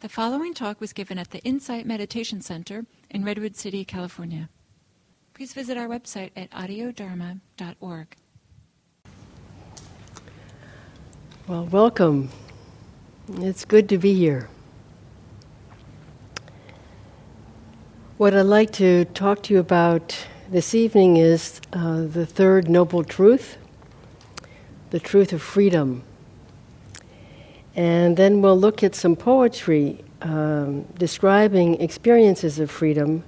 The following talk was given at the Insight Meditation Center in Redwood City, California. Please visit our website at audiodharma.org. Well, welcome. It's good to be here. What I'd like to talk to you about this evening is uh, the third noble truth the truth of freedom. And then we'll look at some poetry um, describing experiences of freedom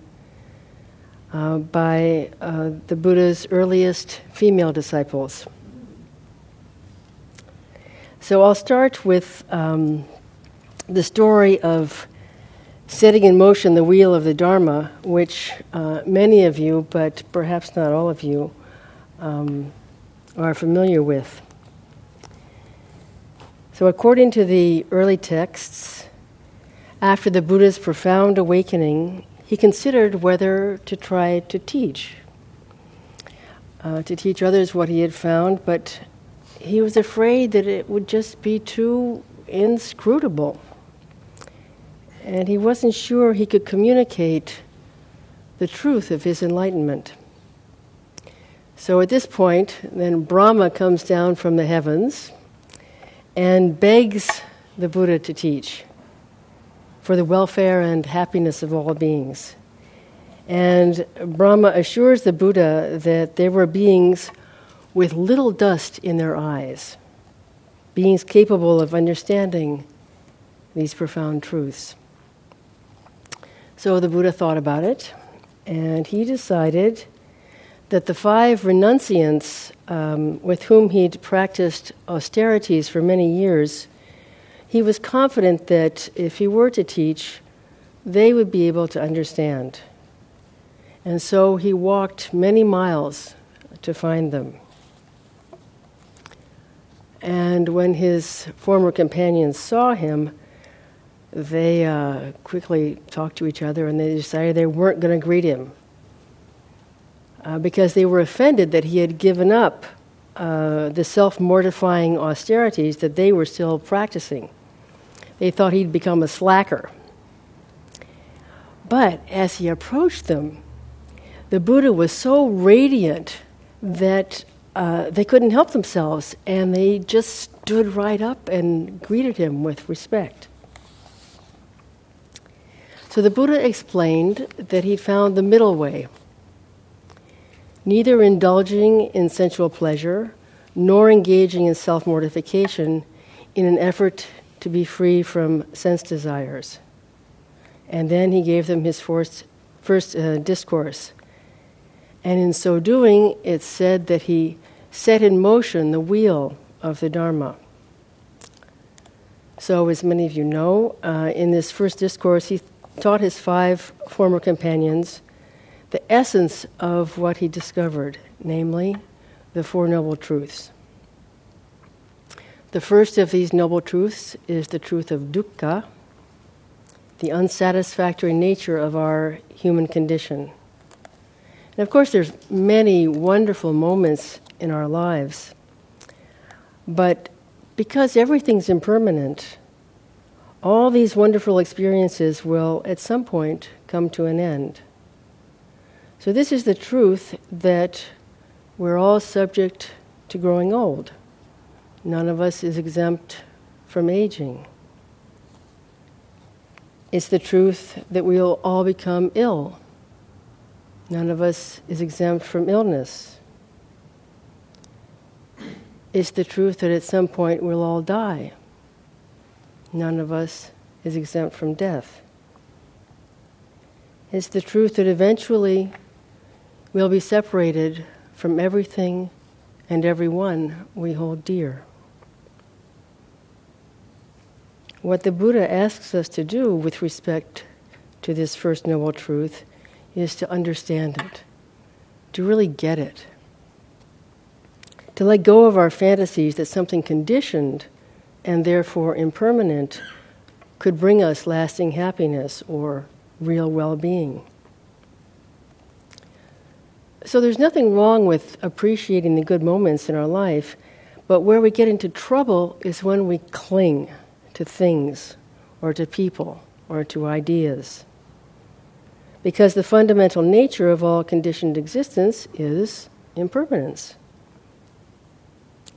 uh, by uh, the Buddha's earliest female disciples. So I'll start with um, the story of setting in motion the wheel of the Dharma, which uh, many of you, but perhaps not all of you, um, are familiar with. So, according to the early texts, after the Buddha's profound awakening, he considered whether to try to teach, uh, to teach others what he had found, but he was afraid that it would just be too inscrutable. And he wasn't sure he could communicate the truth of his enlightenment. So at this point, then Brahma comes down from the heavens and begs the Buddha to teach for the welfare and happiness of all beings. And Brahma assures the Buddha that there were beings with little dust in their eyes, beings capable of understanding these profound truths. So the Buddha thought about it, and he decided that the five renunciants um, with whom he'd practiced austerities for many years, he was confident that if he were to teach, they would be able to understand. And so he walked many miles to find them. And when his former companions saw him, they uh, quickly talked to each other and they decided they weren't going to greet him uh, because they were offended that he had given up uh, the self mortifying austerities that they were still practicing. They thought he'd become a slacker. But as he approached them, the Buddha was so radiant that uh, they couldn't help themselves, and they just stood right up and greeted him with respect. So the Buddha explained that he'd found the middle way neither indulging in sensual pleasure nor engaging in self mortification in an effort to be free from sense desires. And then he gave them his first, first uh, discourse. And in so doing, it's said that he set in motion the wheel of the Dharma. So, as many of you know, uh, in this first discourse, he taught his five former companions the essence of what he discovered, namely the Four Noble Truths. The first of these noble truths is the truth of dukkha, the unsatisfactory nature of our human condition. And of course, there's many wonderful moments in our lives, but because everything's impermanent, all these wonderful experiences will at some point come to an end. So, this is the truth that we're all subject to growing old. None of us is exempt from aging. It's the truth that we'll all become ill. None of us is exempt from illness. It's the truth that at some point we'll all die. None of us is exempt from death. It's the truth that eventually we'll be separated from everything and everyone we hold dear. What the Buddha asks us to do with respect to this First Noble Truth is to understand it, to really get it, to let go of our fantasies that something conditioned and therefore impermanent could bring us lasting happiness or real well being. So there's nothing wrong with appreciating the good moments in our life, but where we get into trouble is when we cling to things or to people or to ideas. Because the fundamental nature of all conditioned existence is impermanence.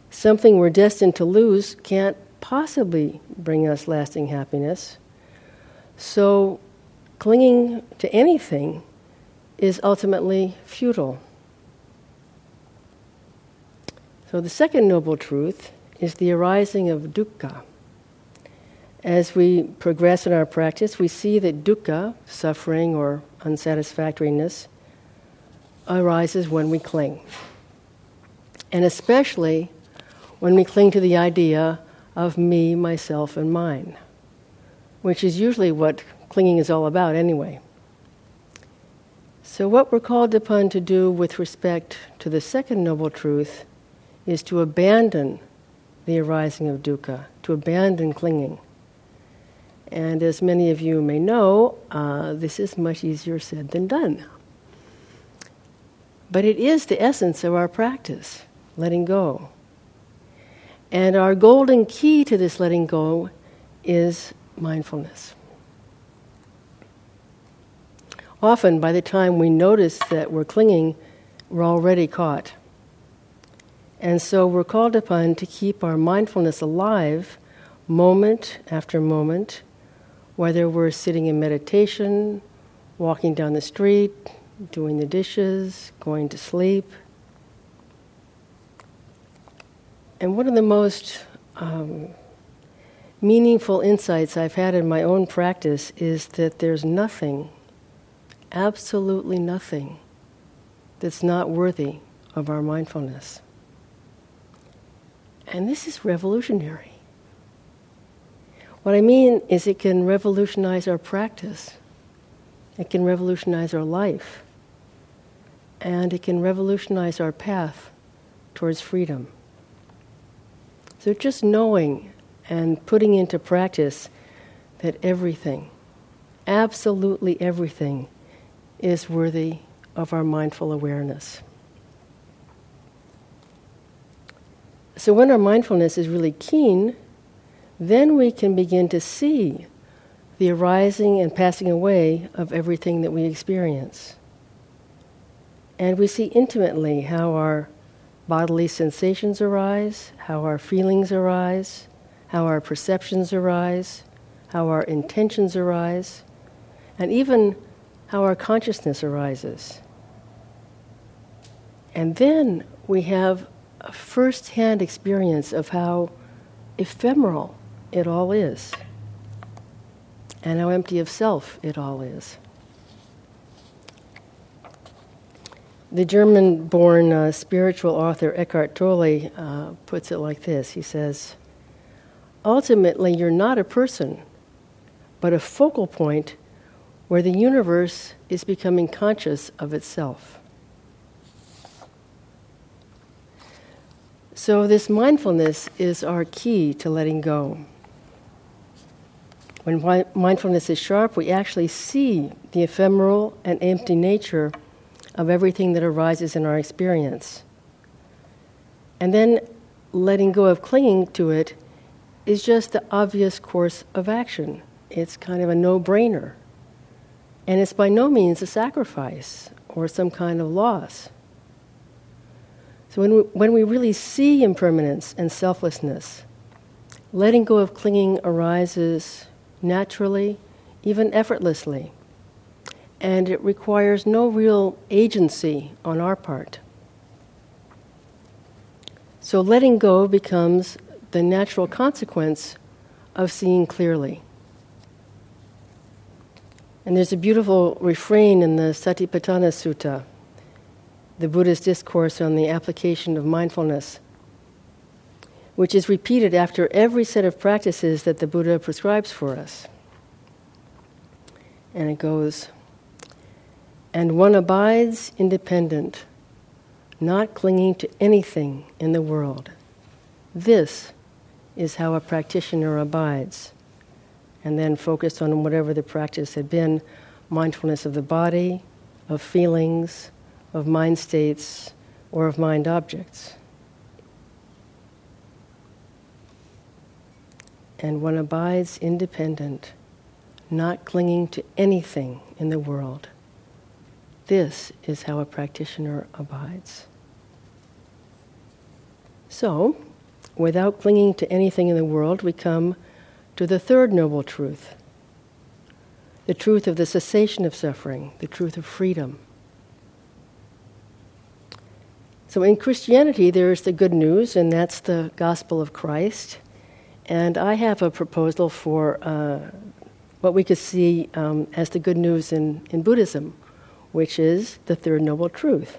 Something we're destined to lose can't possibly bring us lasting happiness. So, clinging to anything is ultimately futile. So, the second noble truth is the arising of dukkha. As we progress in our practice, we see that dukkha, suffering or unsatisfactoriness, arises when we cling. And especially when we cling to the idea of me, myself, and mine, which is usually what clinging is all about anyway. So, what we're called upon to do with respect to the second noble truth is to abandon the arising of dukkha, to abandon clinging. And as many of you may know, uh, this is much easier said than done. But it is the essence of our practice, letting go. And our golden key to this letting go is mindfulness. Often, by the time we notice that we're clinging, we're already caught. And so we're called upon to keep our mindfulness alive moment after moment whether we're sitting in meditation, walking down the street, doing the dishes, going to sleep. And one of the most um, meaningful insights I've had in my own practice is that there's nothing, absolutely nothing, that's not worthy of our mindfulness. And this is revolutionary. What I mean is, it can revolutionize our practice, it can revolutionize our life, and it can revolutionize our path towards freedom. So, just knowing and putting into practice that everything, absolutely everything, is worthy of our mindful awareness. So, when our mindfulness is really keen, then we can begin to see the arising and passing away of everything that we experience. And we see intimately how our bodily sensations arise, how our feelings arise, how our perceptions arise, how our intentions arise, and even how our consciousness arises. And then we have a first hand experience of how ephemeral it all is, and how empty of self it all is. The German born uh, spiritual author Eckhart Tolle uh, puts it like this He says, Ultimately, you're not a person, but a focal point where the universe is becoming conscious of itself. So, this mindfulness is our key to letting go. When mindfulness is sharp, we actually see the ephemeral and empty nature of everything that arises in our experience. And then letting go of clinging to it is just the obvious course of action. It's kind of a no brainer. And it's by no means a sacrifice or some kind of loss. So when we, when we really see impermanence and selflessness, letting go of clinging arises naturally, even effortlessly. And it requires no real agency on our part. So letting go becomes the natural consequence of seeing clearly. And there's a beautiful refrain in the Satipatthana Sutta, the Buddha's discourse on the application of mindfulness which is repeated after every set of practices that the Buddha prescribes for us. And it goes, and one abides independent, not clinging to anything in the world. This is how a practitioner abides. And then focused on whatever the practice had been mindfulness of the body, of feelings, of mind states, or of mind objects. and one abides independent not clinging to anything in the world. This is how a practitioner abides. So, without clinging to anything in the world, we come to the third noble truth the truth of the cessation of suffering, the truth of freedom. So, in Christianity, there is the good news, and that's the gospel of Christ. And I have a proposal for uh, what we could see um, as the good news in, in Buddhism, which is the third noble truth.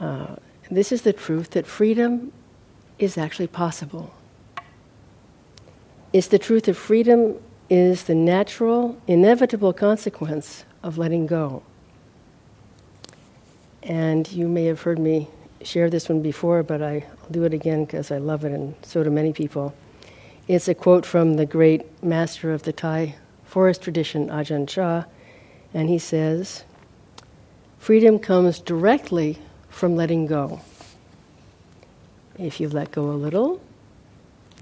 Uh, this is the truth that freedom is actually possible. It's the truth that freedom is the natural, inevitable consequence of letting go. And you may have heard me share this one before, but I, will do it again because I love it, and so do many people. It's a quote from the great master of the Thai forest tradition, Ajahn Chah, and he says, Freedom comes directly from letting go. If you let go a little,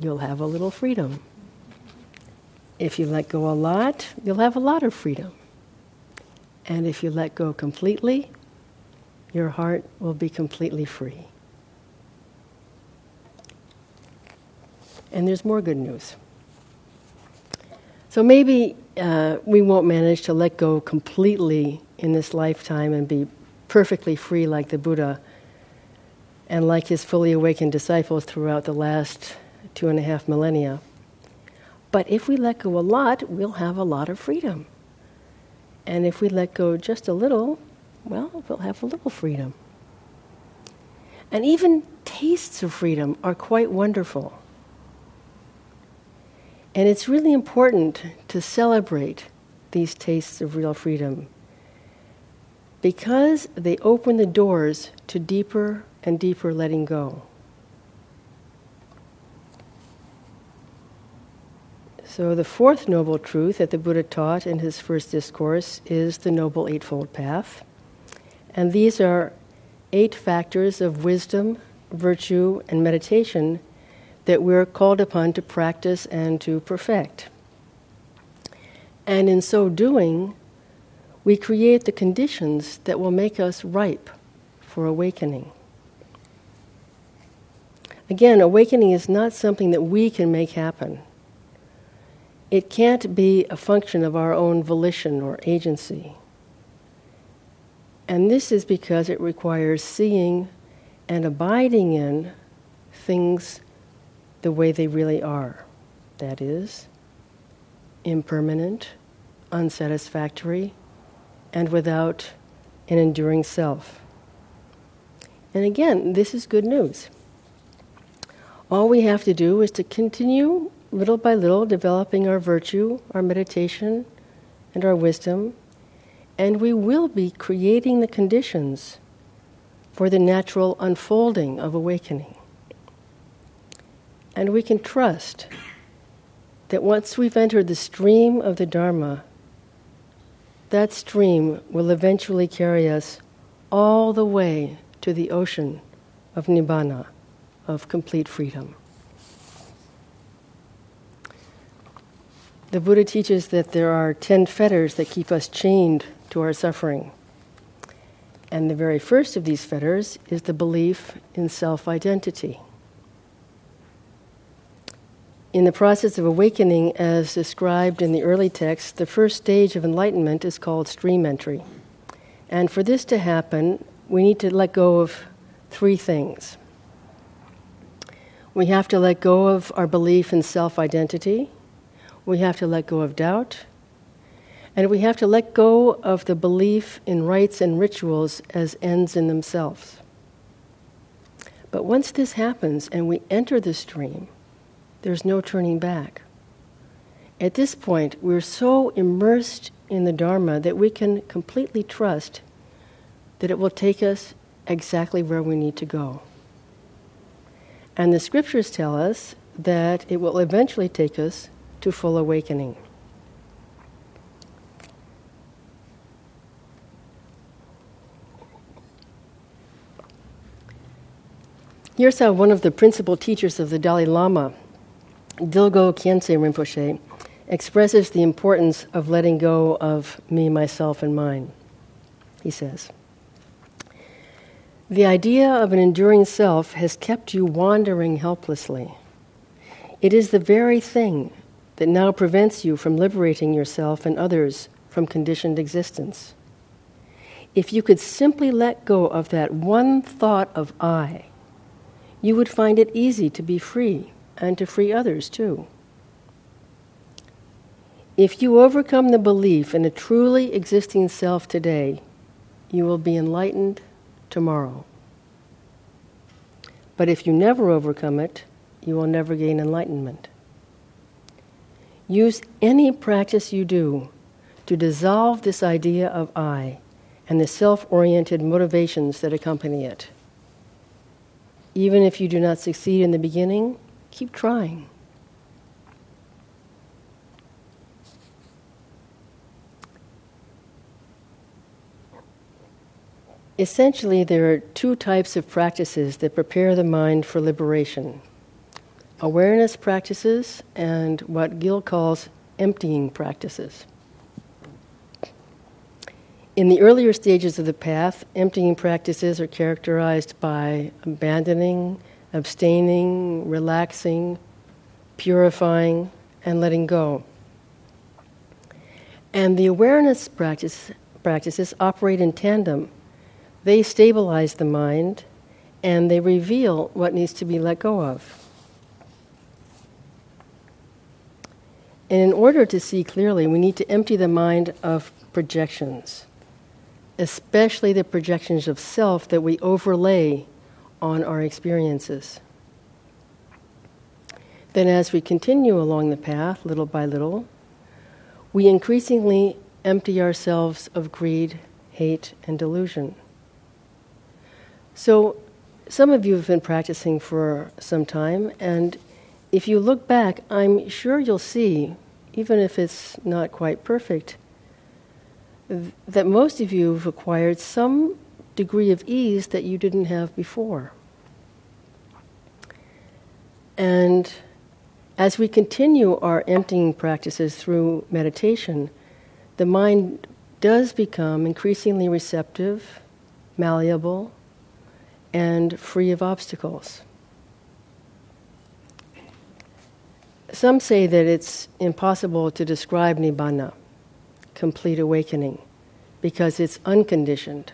you'll have a little freedom. If you let go a lot, you'll have a lot of freedom. And if you let go completely, your heart will be completely free. And there's more good news. So maybe uh, we won't manage to let go completely in this lifetime and be perfectly free like the Buddha and like his fully awakened disciples throughout the last two and a half millennia. But if we let go a lot, we'll have a lot of freedom. And if we let go just a little, well, we'll have a little freedom. And even tastes of freedom are quite wonderful. And it's really important to celebrate these tastes of real freedom because they open the doors to deeper and deeper letting go. So, the fourth noble truth that the Buddha taught in his first discourse is the Noble Eightfold Path. And these are eight factors of wisdom, virtue, and meditation that we're called upon to practice and to perfect. And in so doing, we create the conditions that will make us ripe for awakening. Again, awakening is not something that we can make happen. It can't be a function of our own volition or agency. And this is because it requires seeing and abiding in things the way they really are. That is, impermanent, unsatisfactory, and without an enduring self. And again, this is good news. All we have to do is to continue little by little developing our virtue, our meditation, and our wisdom, and we will be creating the conditions for the natural unfolding of awakening. And we can trust that once we've entered the stream of the Dharma, that stream will eventually carry us all the way to the ocean of Nibbana, of complete freedom. The Buddha teaches that there are ten fetters that keep us chained to our suffering. And the very first of these fetters is the belief in self identity. In the process of awakening, as described in the early texts, the first stage of enlightenment is called stream entry. And for this to happen, we need to let go of three things. We have to let go of our belief in self identity, we have to let go of doubt, and we have to let go of the belief in rites and rituals as ends in themselves. But once this happens and we enter the stream, there's no turning back. At this point, we're so immersed in the Dharma that we can completely trust that it will take us exactly where we need to go. And the scriptures tell us that it will eventually take us to full awakening. Here's how one of the principal teachers of the Dalai Lama Dilgo Khyentse Rinpoche expresses the importance of letting go of me, myself, and mine. He says, The idea of an enduring self has kept you wandering helplessly. It is the very thing that now prevents you from liberating yourself and others from conditioned existence. If you could simply let go of that one thought of I, you would find it easy to be free and to free others too. If you overcome the belief in a truly existing self today, you will be enlightened tomorrow. But if you never overcome it, you will never gain enlightenment. Use any practice you do to dissolve this idea of I and the self oriented motivations that accompany it. Even if you do not succeed in the beginning, keep trying. Essentially, there are two types of practices that prepare the mind for liberation awareness practices and what Gil calls emptying practices. In the earlier stages of the path, emptying practices are characterized by abandoning, abstaining, relaxing, purifying, and letting go. And the awareness practice, practices operate in tandem. They stabilize the mind and they reveal what needs to be let go of. And in order to see clearly, we need to empty the mind of projections, especially the projections of self that we overlay on our experiences. Then, as we continue along the path, little by little, we increasingly empty ourselves of greed, hate, and delusion. So, some of you have been practicing for some time, and if you look back, I'm sure you'll see even if it's not quite perfect, th- that most of you have acquired some degree of ease that you didn't have before. And as we continue our emptying practices through meditation, the mind does become increasingly receptive, malleable, and free of obstacles. Some say that it's impossible to describe nibbana, complete awakening, because it's unconditioned,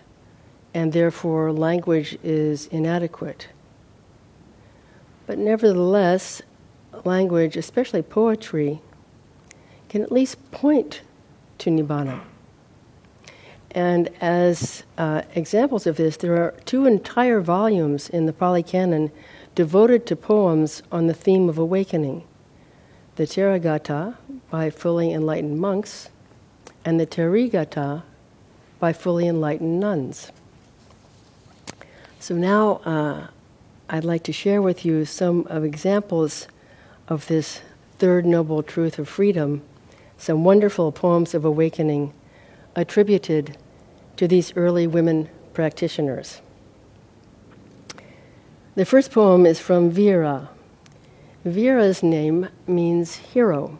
and therefore language is inadequate. But nevertheless, language, especially poetry, can at least point to nibbana. And as uh, examples of this, there are two entire volumes in the Pali Canon devoted to poems on the theme of awakening the Theragatha by fully enlightened monks, and the Therigatha by fully enlightened nuns. So now uh, I'd like to share with you some of examples of this third noble truth of freedom, some wonderful poems of awakening attributed to these early women practitioners. The first poem is from Vira, Vira's name means hero.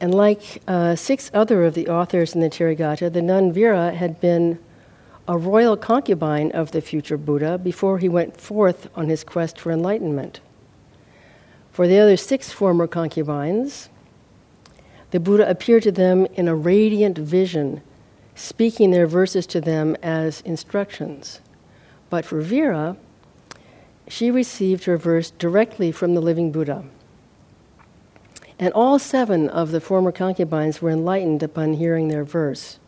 And like uh, six other of the authors in the Therigatha, the nun Vira had been a royal concubine of the future Buddha before he went forth on his quest for enlightenment. For the other six former concubines, the Buddha appeared to them in a radiant vision, speaking their verses to them as instructions. But for Vira, she received her verse directly from the living Buddha. And all seven of the former concubines were enlightened upon hearing their verse,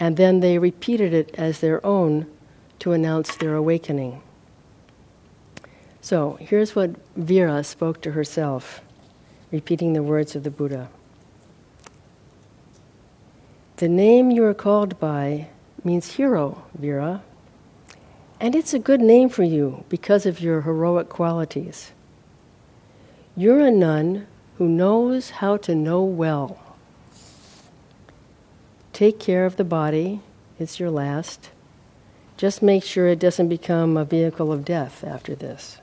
and then they repeated it as their own to announce their awakening. So here's what Vira spoke to herself, repeating the words of the Buddha. The name you are called by means hero, Vira. And it's a good name for you because of your heroic qualities. You're a nun who knows how to know well. Take care of the body, it's your last. Just make sure it doesn't become a vehicle of death after this.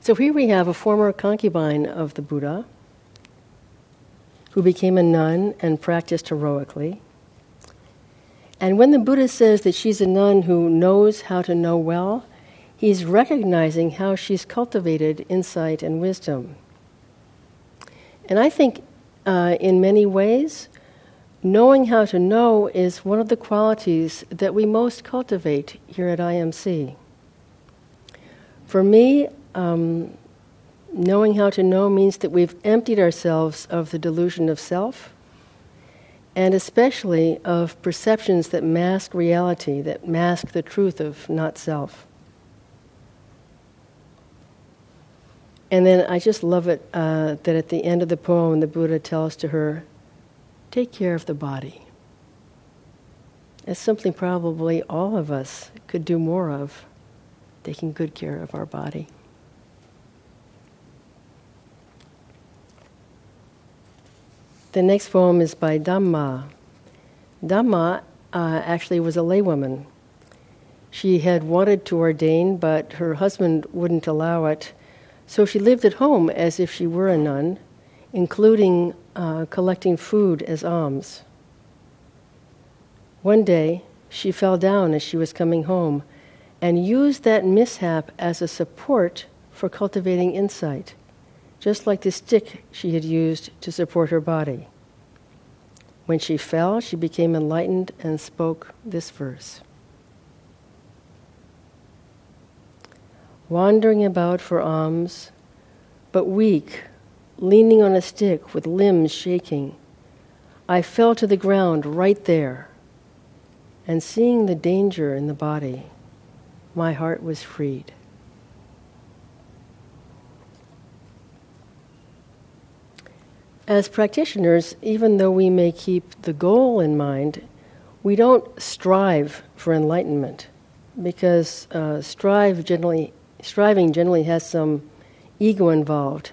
So here we have a former concubine of the Buddha who became a nun and practiced heroically. And when the Buddha says that she's a nun who knows how to know well, he's recognizing how she's cultivated insight and wisdom. And I think uh, in many ways, knowing how to know is one of the qualities that we most cultivate here at IMC. For me, um, knowing how to know means that we've emptied ourselves of the delusion of self, and especially of perceptions that mask reality, that mask the truth of not self. And then I just love it uh, that at the end of the poem, the Buddha tells to her, Take care of the body. It's something probably all of us could do more of, taking good care of our body. The next poem is by Dhamma. Dhamma uh, actually was a laywoman. She had wanted to ordain, but her husband wouldn't allow it so she lived at home as if she were a nun, including uh, collecting food as alms. One day, she fell down as she was coming home and used that mishap as a support for cultivating insight, just like the stick she had used to support her body. When she fell, she became enlightened and spoke this verse. wandering about for alms, but weak, leaning on a stick with limbs shaking. I fell to the ground right there, and seeing the danger in the body, my heart was freed. As practitioners, even though we may keep the goal in mind, we don't strive for enlightenment because uh, strive generally striving generally has some ego involved.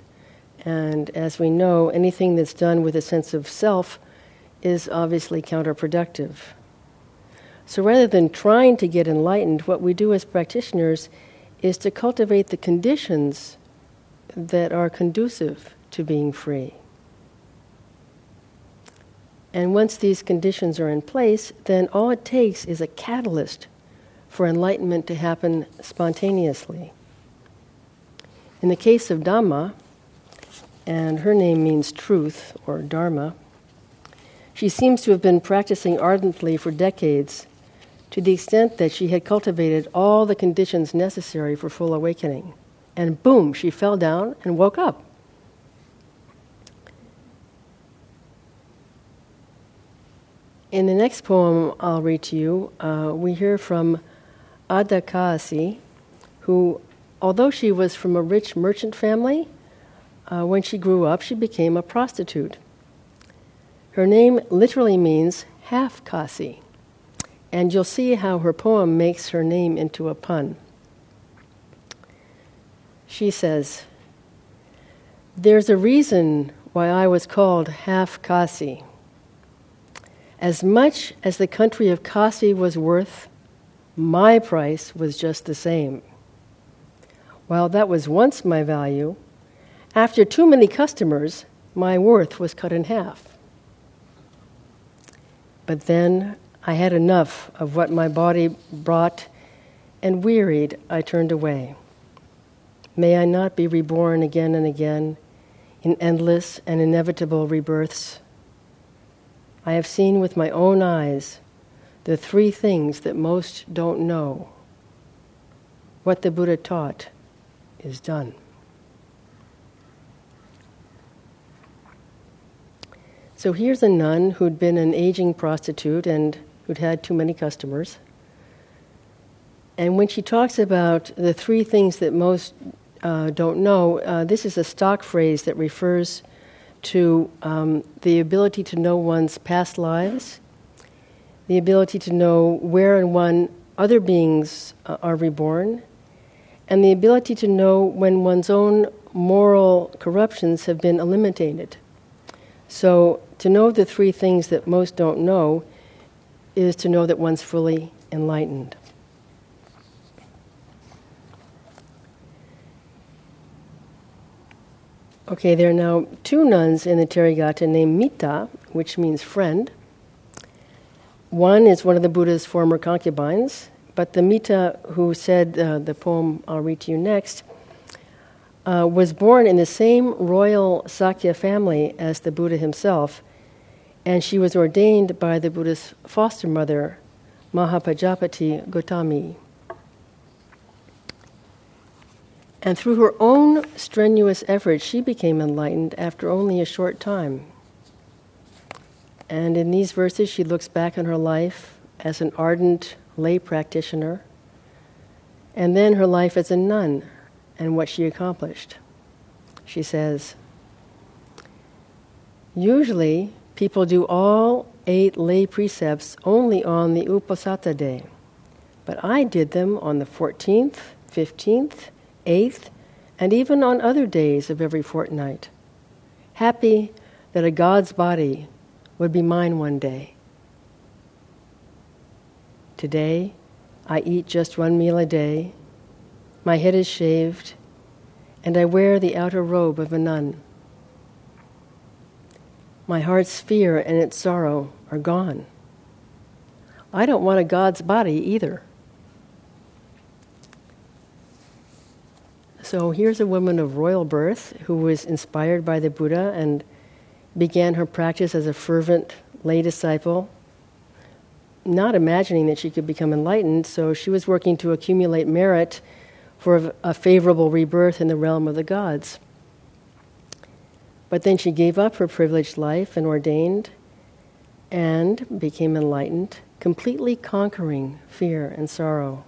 And as we know, anything that's done with a sense of self is obviously counterproductive. So rather than trying to get enlightened, what we do as practitioners is to cultivate the conditions that are conducive to being free. And once these conditions are in place, then all it takes is a catalyst for enlightenment to happen spontaneously. In the case of Dhamma, and her name means truth or Dharma, she seems to have been practicing ardently for decades to the extent that she had cultivated all the conditions necessary for full awakening. And boom, she fell down and woke up. In the next poem I'll read to you, uh, we hear from Adakasi, who, although she was from a rich merchant family, uh, when she grew up, she became a prostitute. Her name literally means half Kasi, and you'll see how her poem makes her name into a pun. She says, There's a reason why I was called half Kasi. As much as the country of Kasi was worth, my price was just the same. While that was once my value, after too many customers, my worth was cut in half. But then I had enough of what my body brought, and wearied, I turned away. May I not be reborn again and again in endless and inevitable rebirths. I have seen with my own eyes the three things that most don't know. What the Buddha taught is done. So here's a nun who'd been an aging prostitute and who'd had too many customers. And when she talks about the three things that most uh, don't know, uh, this is a stock phrase that refers to um, the ability to know one's past lives the ability to know where and when other beings uh, are reborn, and the ability to know when one's own moral corruptions have been eliminated. So, to know the three things that most don't know is to know that one's fully enlightened. Okay, there are now two nuns in the Therigatha named Mita, which means friend. One is one of the Buddha's former concubines, but the Mita who said uh, the poem I'll read to you next uh, was born in the same royal Sakya family as the Buddha himself, and she was ordained by the Buddha's foster mother, Mahapajapati Gotami. And through her own strenuous efforts, she became enlightened after only a short time. And in these verses, she looks back on her life as an ardent lay practitioner, and then her life as a nun and what she accomplished. She says, Usually, people do all eight lay precepts only on the Uposatha day, but I did them on the 14th, 15th, 8th, and even on other days of every fortnight. Happy that a God's body would be mine one day. Today, I eat just one meal a day, my head is shaved, and I wear the outer robe of a nun. My heart's fear and its sorrow are gone. I don't want a God's body either. So here's a woman of royal birth who was inspired by the Buddha and began her practice as a fervent lay disciple, not imagining that she could become enlightened, so she was working to accumulate merit for a favorable rebirth in the realm of the gods. But then she gave up her privileged life and ordained and became enlightened, completely conquering fear and sorrow.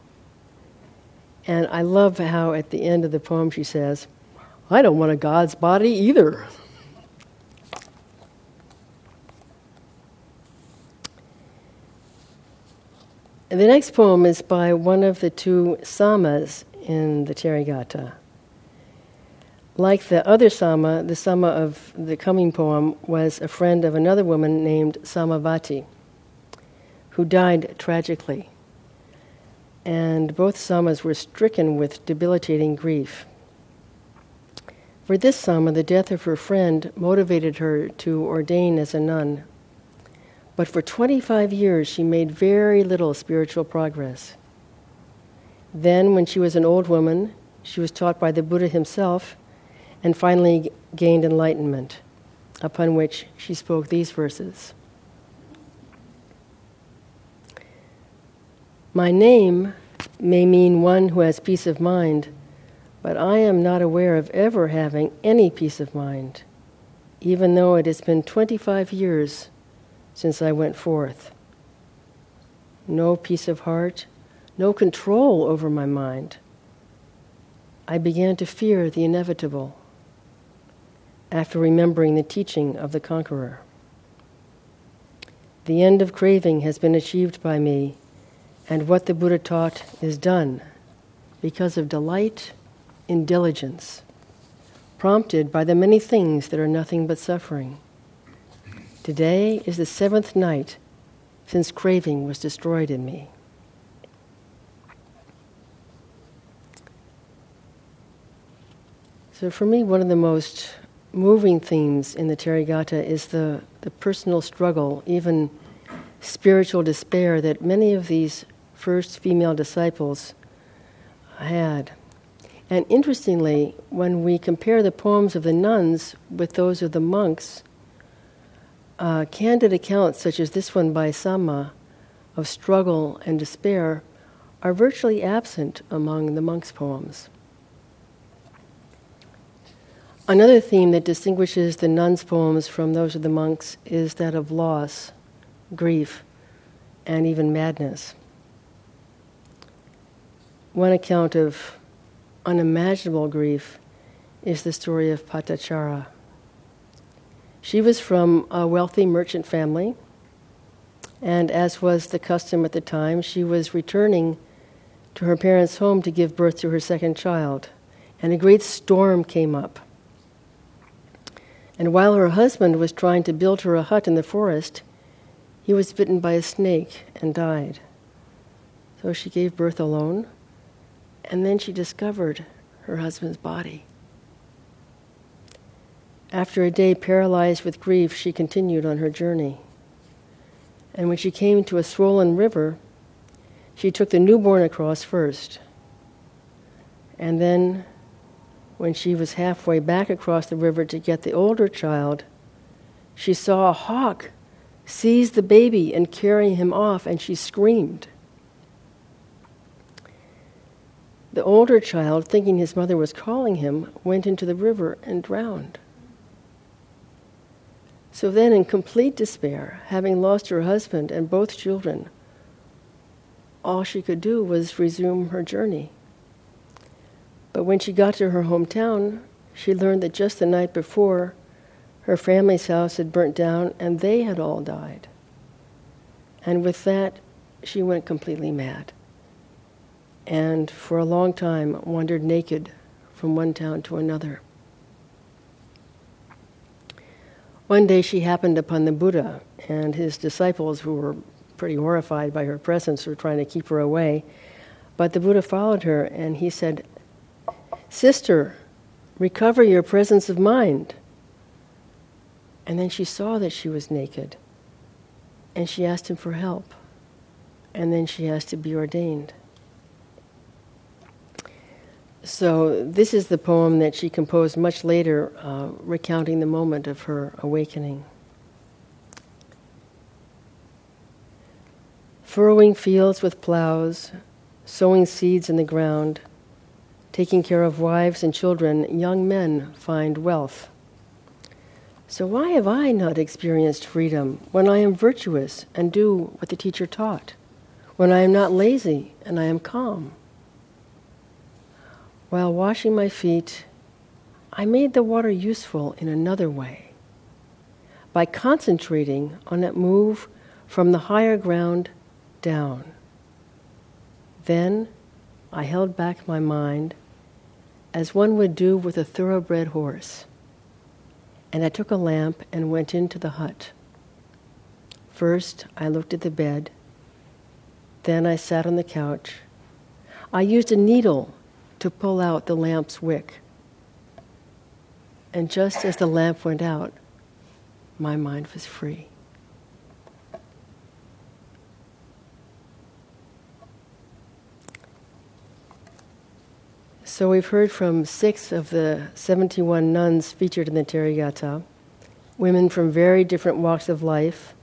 And I love how at the end of the poem she says, I don't want a God's body either. The next poem is by one of the two samas in the Therigatha. Like the other sama, the sama of the coming poem was a friend of another woman named Samavati, who died tragically and both samas were stricken with debilitating grief. For this sama, the death of her friend motivated her to ordain as a nun. But for 25 years, she made very little spiritual progress. Then, when she was an old woman, she was taught by the Buddha himself and finally gained enlightenment, upon which she spoke these verses. My name may mean one who has peace of mind, but I am not aware of ever having any peace of mind, even though it has been 25 years since I went forth. No peace of heart, no control over my mind. I began to fear the inevitable after remembering the teaching of the conqueror. The end of craving has been achieved by me and what the Buddha taught is done because of delight in diligence, prompted by the many things that are nothing but suffering. Today is the seventh night since craving was destroyed in me. So, for me, one of the most moving themes in the Therigatha is the, the personal struggle, even spiritual despair, that many of these first female disciples had. And interestingly, when we compare the poems of the nuns with those of the monks, uh, candid accounts such as this one by Sama of struggle and despair are virtually absent among the monks' poems. Another theme that distinguishes the nuns' poems from those of the monks is that of loss, grief, and even madness. One account of unimaginable grief is the story of Patachara. She was from a wealthy merchant family, and as was the custom at the time, she was returning to her parents' home to give birth to her second child, and a great storm came up. And while her husband was trying to build her a hut in the forest, he was bitten by a snake and died. So she gave birth alone and then she discovered her husband's body. After a day paralyzed with grief, she continued on her journey. And when she came to a swollen river, she took the newborn across first. And then, when she was halfway back across the river to get the older child, she saw a hawk seize the baby and carry him off, and she screamed. The older child, thinking his mother was calling him, went into the river and drowned. So then, in complete despair, having lost her husband and both children, all she could do was resume her journey. But when she got to her hometown, she learned that just the night before, her family's house had burnt down and they had all died. And with that, she went completely mad. And for a long time, wandered naked from one town to another. One day she happened upon the Buddha, and his disciples, who were pretty horrified by her presence, were trying to keep her away. But the Buddha followed her, and he said, Sister, recover your presence of mind. And then she saw that she was naked. And she asked him for help. And then she asked to be ordained. So, this is the poem that she composed much later, uh, recounting the moment of her awakening. Furrowing fields with plows, sowing seeds in the ground, taking care of wives and children, young men find wealth. So, why have I not experienced freedom when I am virtuous and do what the teacher taught? When I am not lazy and I am calm? While washing my feet, I made the water useful in another way by concentrating on that move from the higher ground down. Then I held back my mind as one would do with a thoroughbred horse and I took a lamp and went into the hut. First, I looked at the bed. Then I sat on the couch. I used a needle to pull out the lamp's wick. And just as the lamp went out, my mind was free. So we've heard from six of the 71 nuns featured in the Therigatha, women from very different walks of life,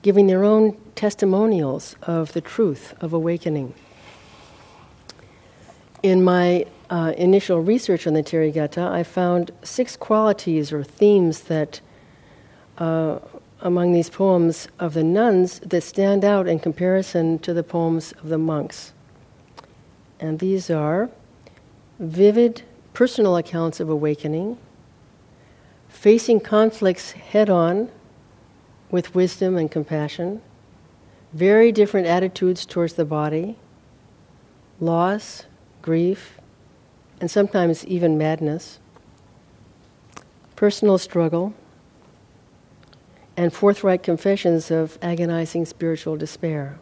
giving their own testimonials of the truth of awakening. In my uh, initial research on the Therigatha, I found six qualities or themes that, uh, among these poems of the nuns, that stand out in comparison to the poems of the monks. And these are vivid personal accounts of awakening, facing conflicts head on with wisdom and compassion, very different attitudes towards the body, loss, grief, and sometimes even madness, personal struggle, and forthright confessions of agonizing spiritual despair.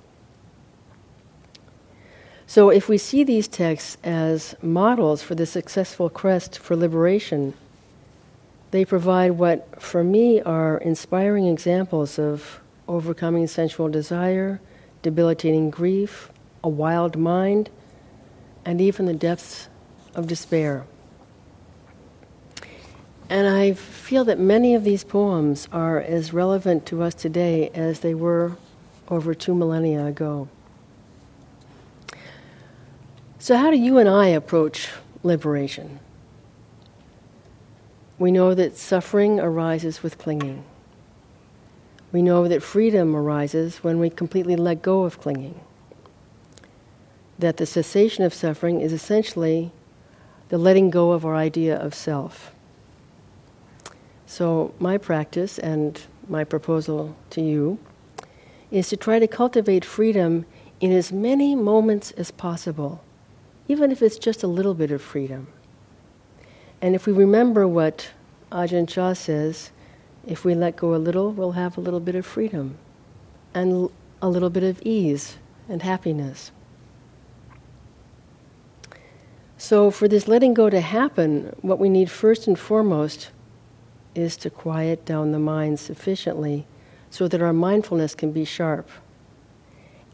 So, if we see these texts as models for the successful quest for liberation, they provide what, for me, are inspiring examples of overcoming sensual desire, debilitating grief, a wild mind, and even the depths of despair. And I feel that many of these poems are as relevant to us today as they were over two millennia ago. So, how do you and I approach liberation? We know that suffering arises with clinging. We know that freedom arises when we completely let go of clinging. That the cessation of suffering is essentially the letting go of our idea of self. So, my practice and my proposal to you is to try to cultivate freedom in as many moments as possible even if it's just a little bit of freedom. And if we remember what Ajahn Chah says, if we let go a little, we'll have a little bit of freedom and a little bit of ease and happiness. So, for this letting go to happen, what we need first and foremost is to quiet down the mind sufficiently so that our mindfulness can be sharp.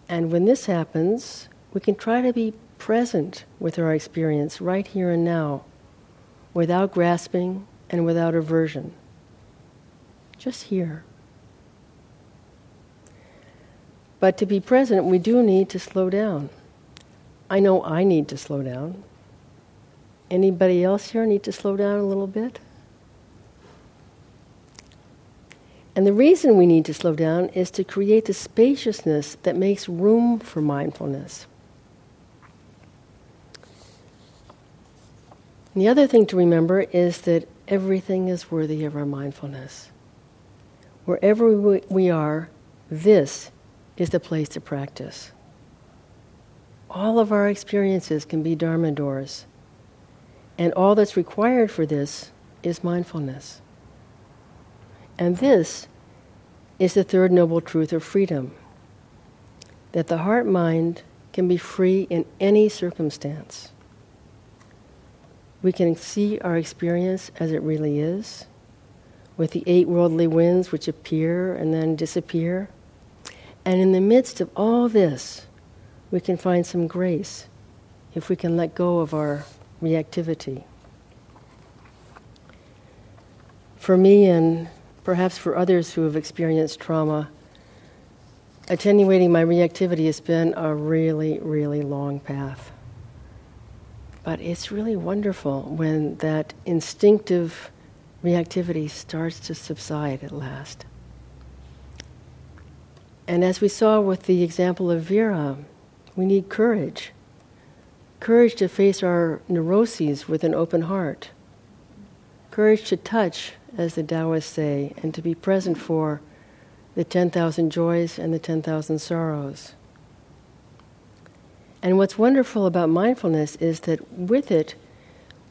And when this happens, we can try to be present with our experience right here and now, without grasping and without aversion. Just here. But to be present, we do need to slow down. I know I need to slow down. Anybody else here need to slow down a little bit? And the reason we need to slow down is to create the spaciousness that makes room for mindfulness. And the other thing to remember is that everything is worthy of our mindfulness. Wherever we are, this is the place to practice. All of our experiences can be Dharma doors. And all that's required for this is mindfulness. And this is the third noble truth of freedom that the heart mind can be free in any circumstance. We can see our experience as it really is, with the eight worldly winds which appear and then disappear. And in the midst of all this, we can find some grace if we can let go of our reactivity. For me and perhaps for others who have experienced trauma, attenuating my reactivity has been a really, really long path. But it's really wonderful when that instinctive reactivity starts to subside at last. And as we saw with the example of Vera, we need courage. Courage to face our neuroses with an open heart. Courage to touch as the Taoists say, and to be present for the 10,000 joys and the 10,000 sorrows. And what's wonderful about mindfulness is that with it,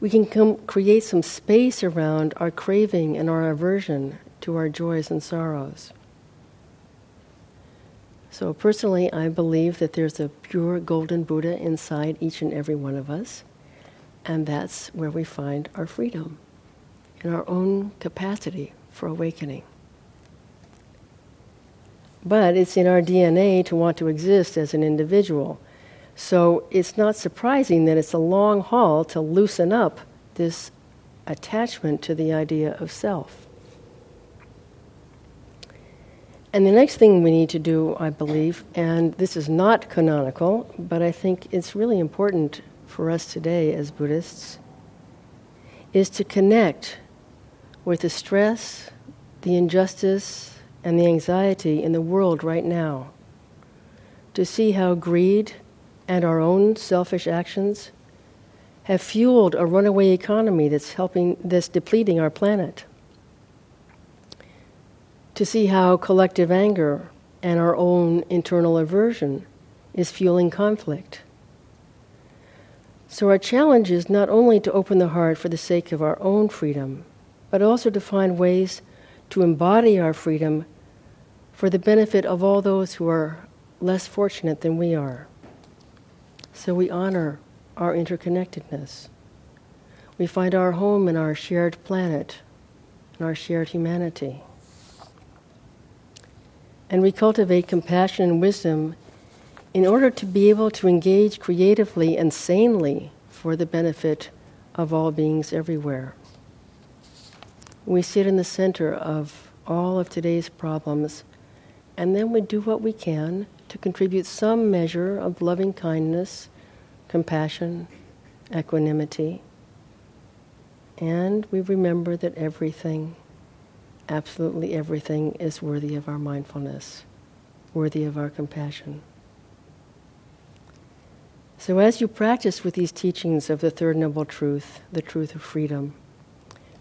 we can come create some space around our craving and our aversion to our joys and sorrows. So, personally, I believe that there's a pure golden Buddha inside each and every one of us, and that's where we find our freedom in our own capacity for awakening. But it's in our DNA to want to exist as an individual. So it's not surprising that it's a long haul to loosen up this attachment to the idea of self. And the next thing we need to do, I believe, and this is not canonical, but I think it's really important for us today as Buddhists, is to connect with the stress, the injustice, and the anxiety in the world right now. To see how greed and our own selfish actions have fueled a runaway economy that's helping that's depleting our planet. To see how collective anger and our own internal aversion is fueling conflict. So, our challenge is not only to open the heart for the sake of our own freedom, but also to find ways to embody our freedom for the benefit of all those who are less fortunate than we are. So we honor our interconnectedness. We find our home in our shared planet and our shared humanity. And we cultivate compassion and wisdom in order to be able to engage creatively and sanely for the benefit of all beings everywhere. We sit in the center of all of today's problems, and then we do what we can to contribute some measure of loving kindness, compassion, equanimity. And we remember that everything, absolutely everything, is worthy of our mindfulness, worthy of our compassion. So, as you practice with these teachings of the Third Noble Truth, the truth of freedom,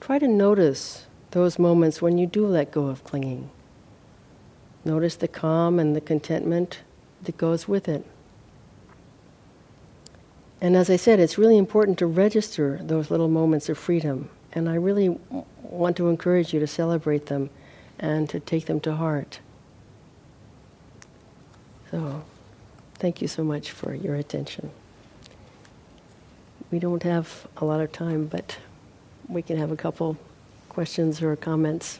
Try to notice those moments when you do let go of clinging. Notice the calm and the contentment that goes with it. And as I said, it's really important to register those little moments of freedom. And I really want to encourage you to celebrate them and to take them to heart. So, thank you so much for your attention. We don't have a lot of time, but we can have a couple questions or comments.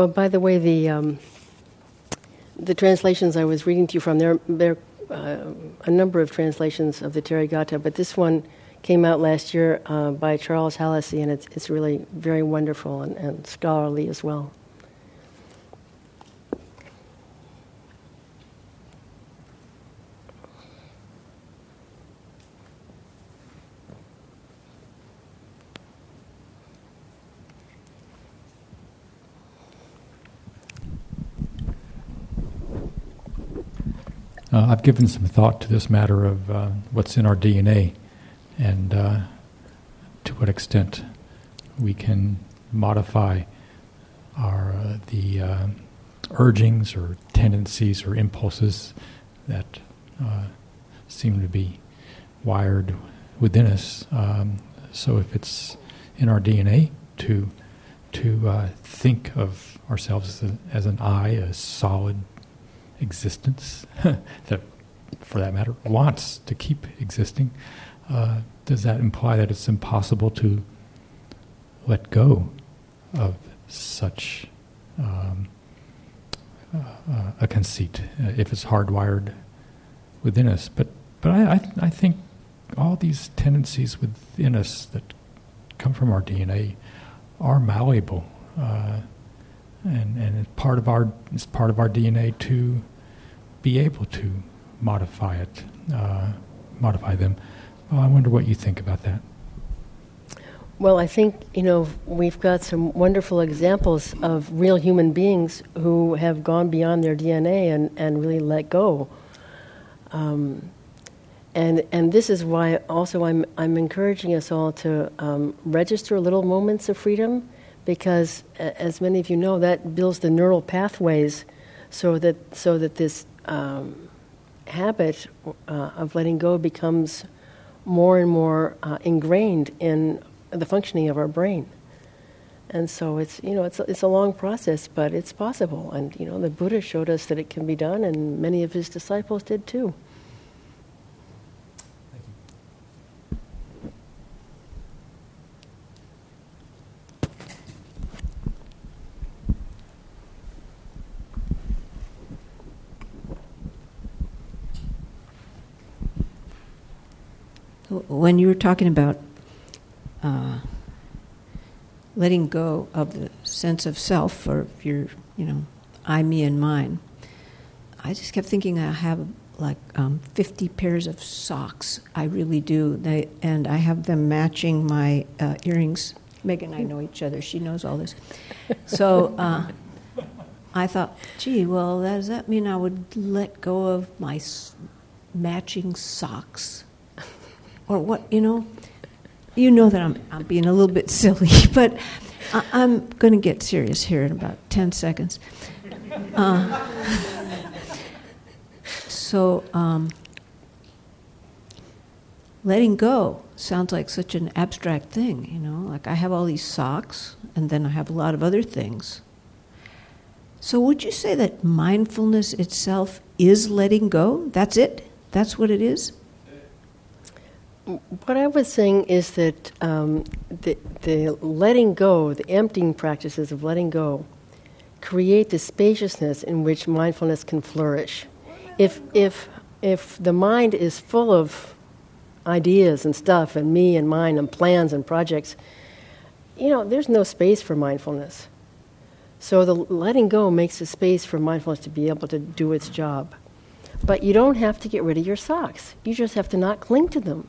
Well, by the way, the um, the translations I was reading to you from there, there uh, a number of translations of the Therigatha, but this one came out last year uh, by Charles Hallisey, and it's it's really very wonderful and, and scholarly as well. I've given some thought to this matter of uh, what's in our DNA and uh, to what extent we can modify our uh, the uh, urgings or tendencies or impulses that uh, seem to be wired within us. Um, so if it's in our DNA to to think of ourselves as, as an I, a solid existence, that, for that matter, wants to keep existing, uh, does that imply that it's impossible to let go of such um, uh, a conceit uh, if it's hardwired within us? But but I, I, I think all these tendencies within us that come from our DNA are malleable. Uh, and and it's part of our it's part of our DNA to be able to modify it, uh, modify them. Well, I wonder what you think about that. Well, I think you know we've got some wonderful examples of real human beings who have gone beyond their DNA and, and really let go. Um, and and this is why also I'm I'm encouraging us all to um, register little moments of freedom, because as many of you know, that builds the neural pathways, so that so that this um, habit uh, of letting go becomes more and more uh, ingrained in the functioning of our brain. And so it's you know it's it's a long process, but it's possible. And you know the Buddha showed us that it can be done, and many of his disciples did too. When you were talking about uh, letting go of the sense of self or your, you know, I, me, and mine, I just kept thinking I have like um, 50 pairs of socks. I really do. They, and I have them matching my uh, earrings. Megan and I know each other. She knows all this. So uh, I thought, gee, well, does that mean I would let go of my s- matching socks? Or what, you know, you know that I'm, I'm being a little bit silly, but I, am going to get serious here in about 10 seconds. Uh, so, um, letting go sounds like such an abstract thing, you know, like I have all these socks and then I have a lot of other things. So, would you say that mindfulness itself is letting go? That's it? That's what it is? What I was saying is that um, the, the letting go, the emptying practices of letting go, create the spaciousness in which mindfulness can flourish. If, if, if the mind is full of ideas and stuff, and me and mine, and plans and projects, you know, there's no space for mindfulness. So the letting go makes a space for mindfulness to be able to do its job. But you don't have to get rid of your socks. You just have to not cling to them.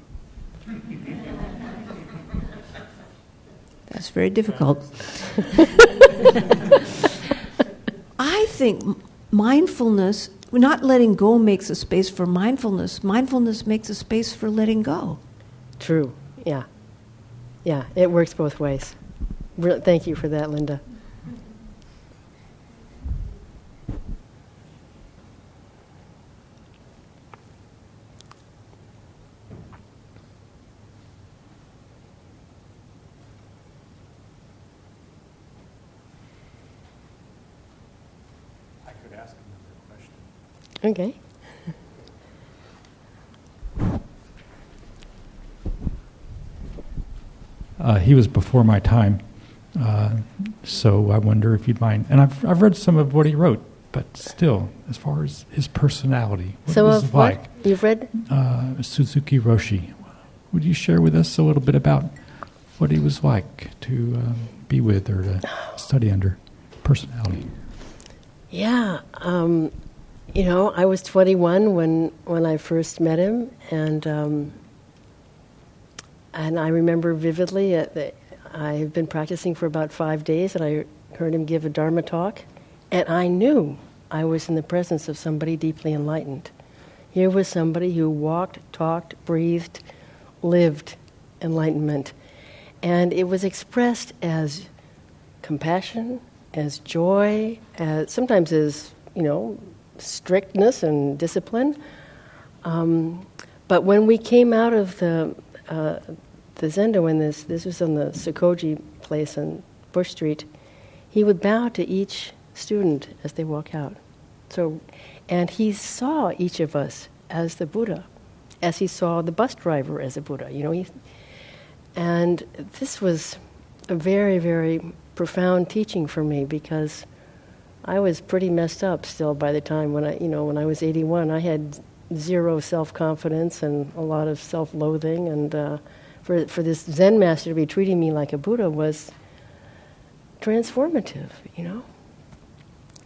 That's very difficult. I think mindfulness, not letting go makes a space for mindfulness. Mindfulness makes a space for letting go. True, yeah. Yeah, it works both ways. thank you for that, Linda. Okay. Uh, he was before my time, uh, so I wonder if you'd mind. And I've, I've read some of what he wrote, but still, as far as his personality, what was of like, what you've read? uh, Suzuki Roshi, would you share with us a little bit about what he was like to um, be with or to study under? Personality. Yeah, um, you know, I was 21 when when I first met him, and um, and I remember vividly that I had been practicing for about five days, and I heard him give a Dharma talk, and I knew I was in the presence of somebody deeply enlightened. Here was somebody who walked, talked, breathed, lived enlightenment, and it was expressed as compassion, as joy, as sometimes as you know strictness and discipline. Um, but when we came out of the uh, the zendo, when this this was on the Sokoji place on Bush Street, he would bow to each student as they walk out. So, and he saw each of us as the Buddha, as he saw the bus driver as a Buddha. You know, he, and this was a very very profound teaching for me because I was pretty messed up still by the time when I, you know, when I was 81. I had zero self confidence and a lot of self loathing. And uh, for, for this Zen master to be treating me like a Buddha was transformative, you know?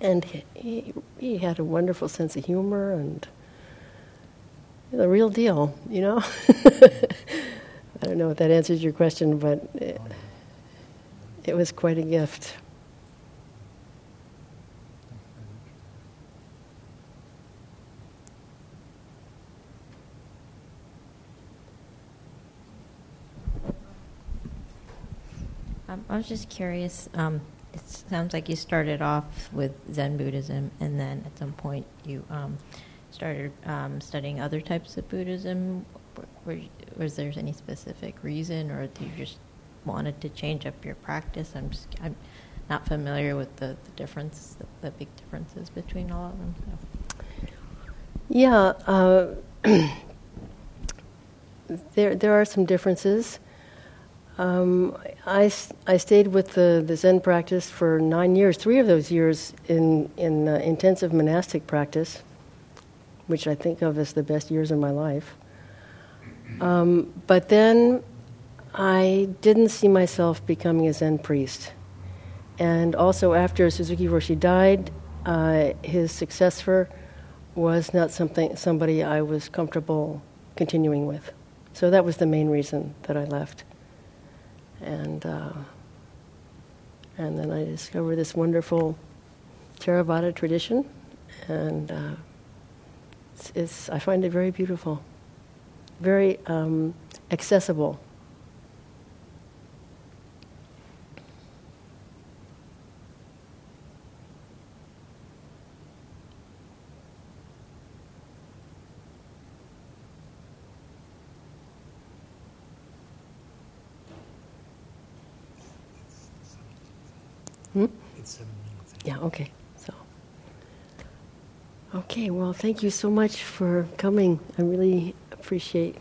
And he, he, he had a wonderful sense of humor and the real deal, you know? I don't know if that answers your question, but it, it was quite a gift. Um, I was just curious. Um, it sounds like you started off with Zen Buddhism, and then at some point you um, started um, studying other types of Buddhism. Were, was there any specific reason, or you just wanted to change up your practice? I'm just I'm not familiar with the, the difference, the, the big differences between all of them. So. Yeah, uh, there there are some differences. Um, I, I stayed with the, the Zen practice for nine years, three of those years in, in uh, intensive monastic practice, which I think of as the best years of my life. Um, but then I didn't see myself becoming a Zen priest. And also, after Suzuki Roshi died, uh, his successor was not something, somebody I was comfortable continuing with. So that was the main reason that I left and uh, and then I discovered this wonderful Theravada tradition, and uh, it's, it's, I find it very beautiful, very um, accessible. Hmm? Yeah, okay. So, okay, well, thank you so much for coming. I really appreciate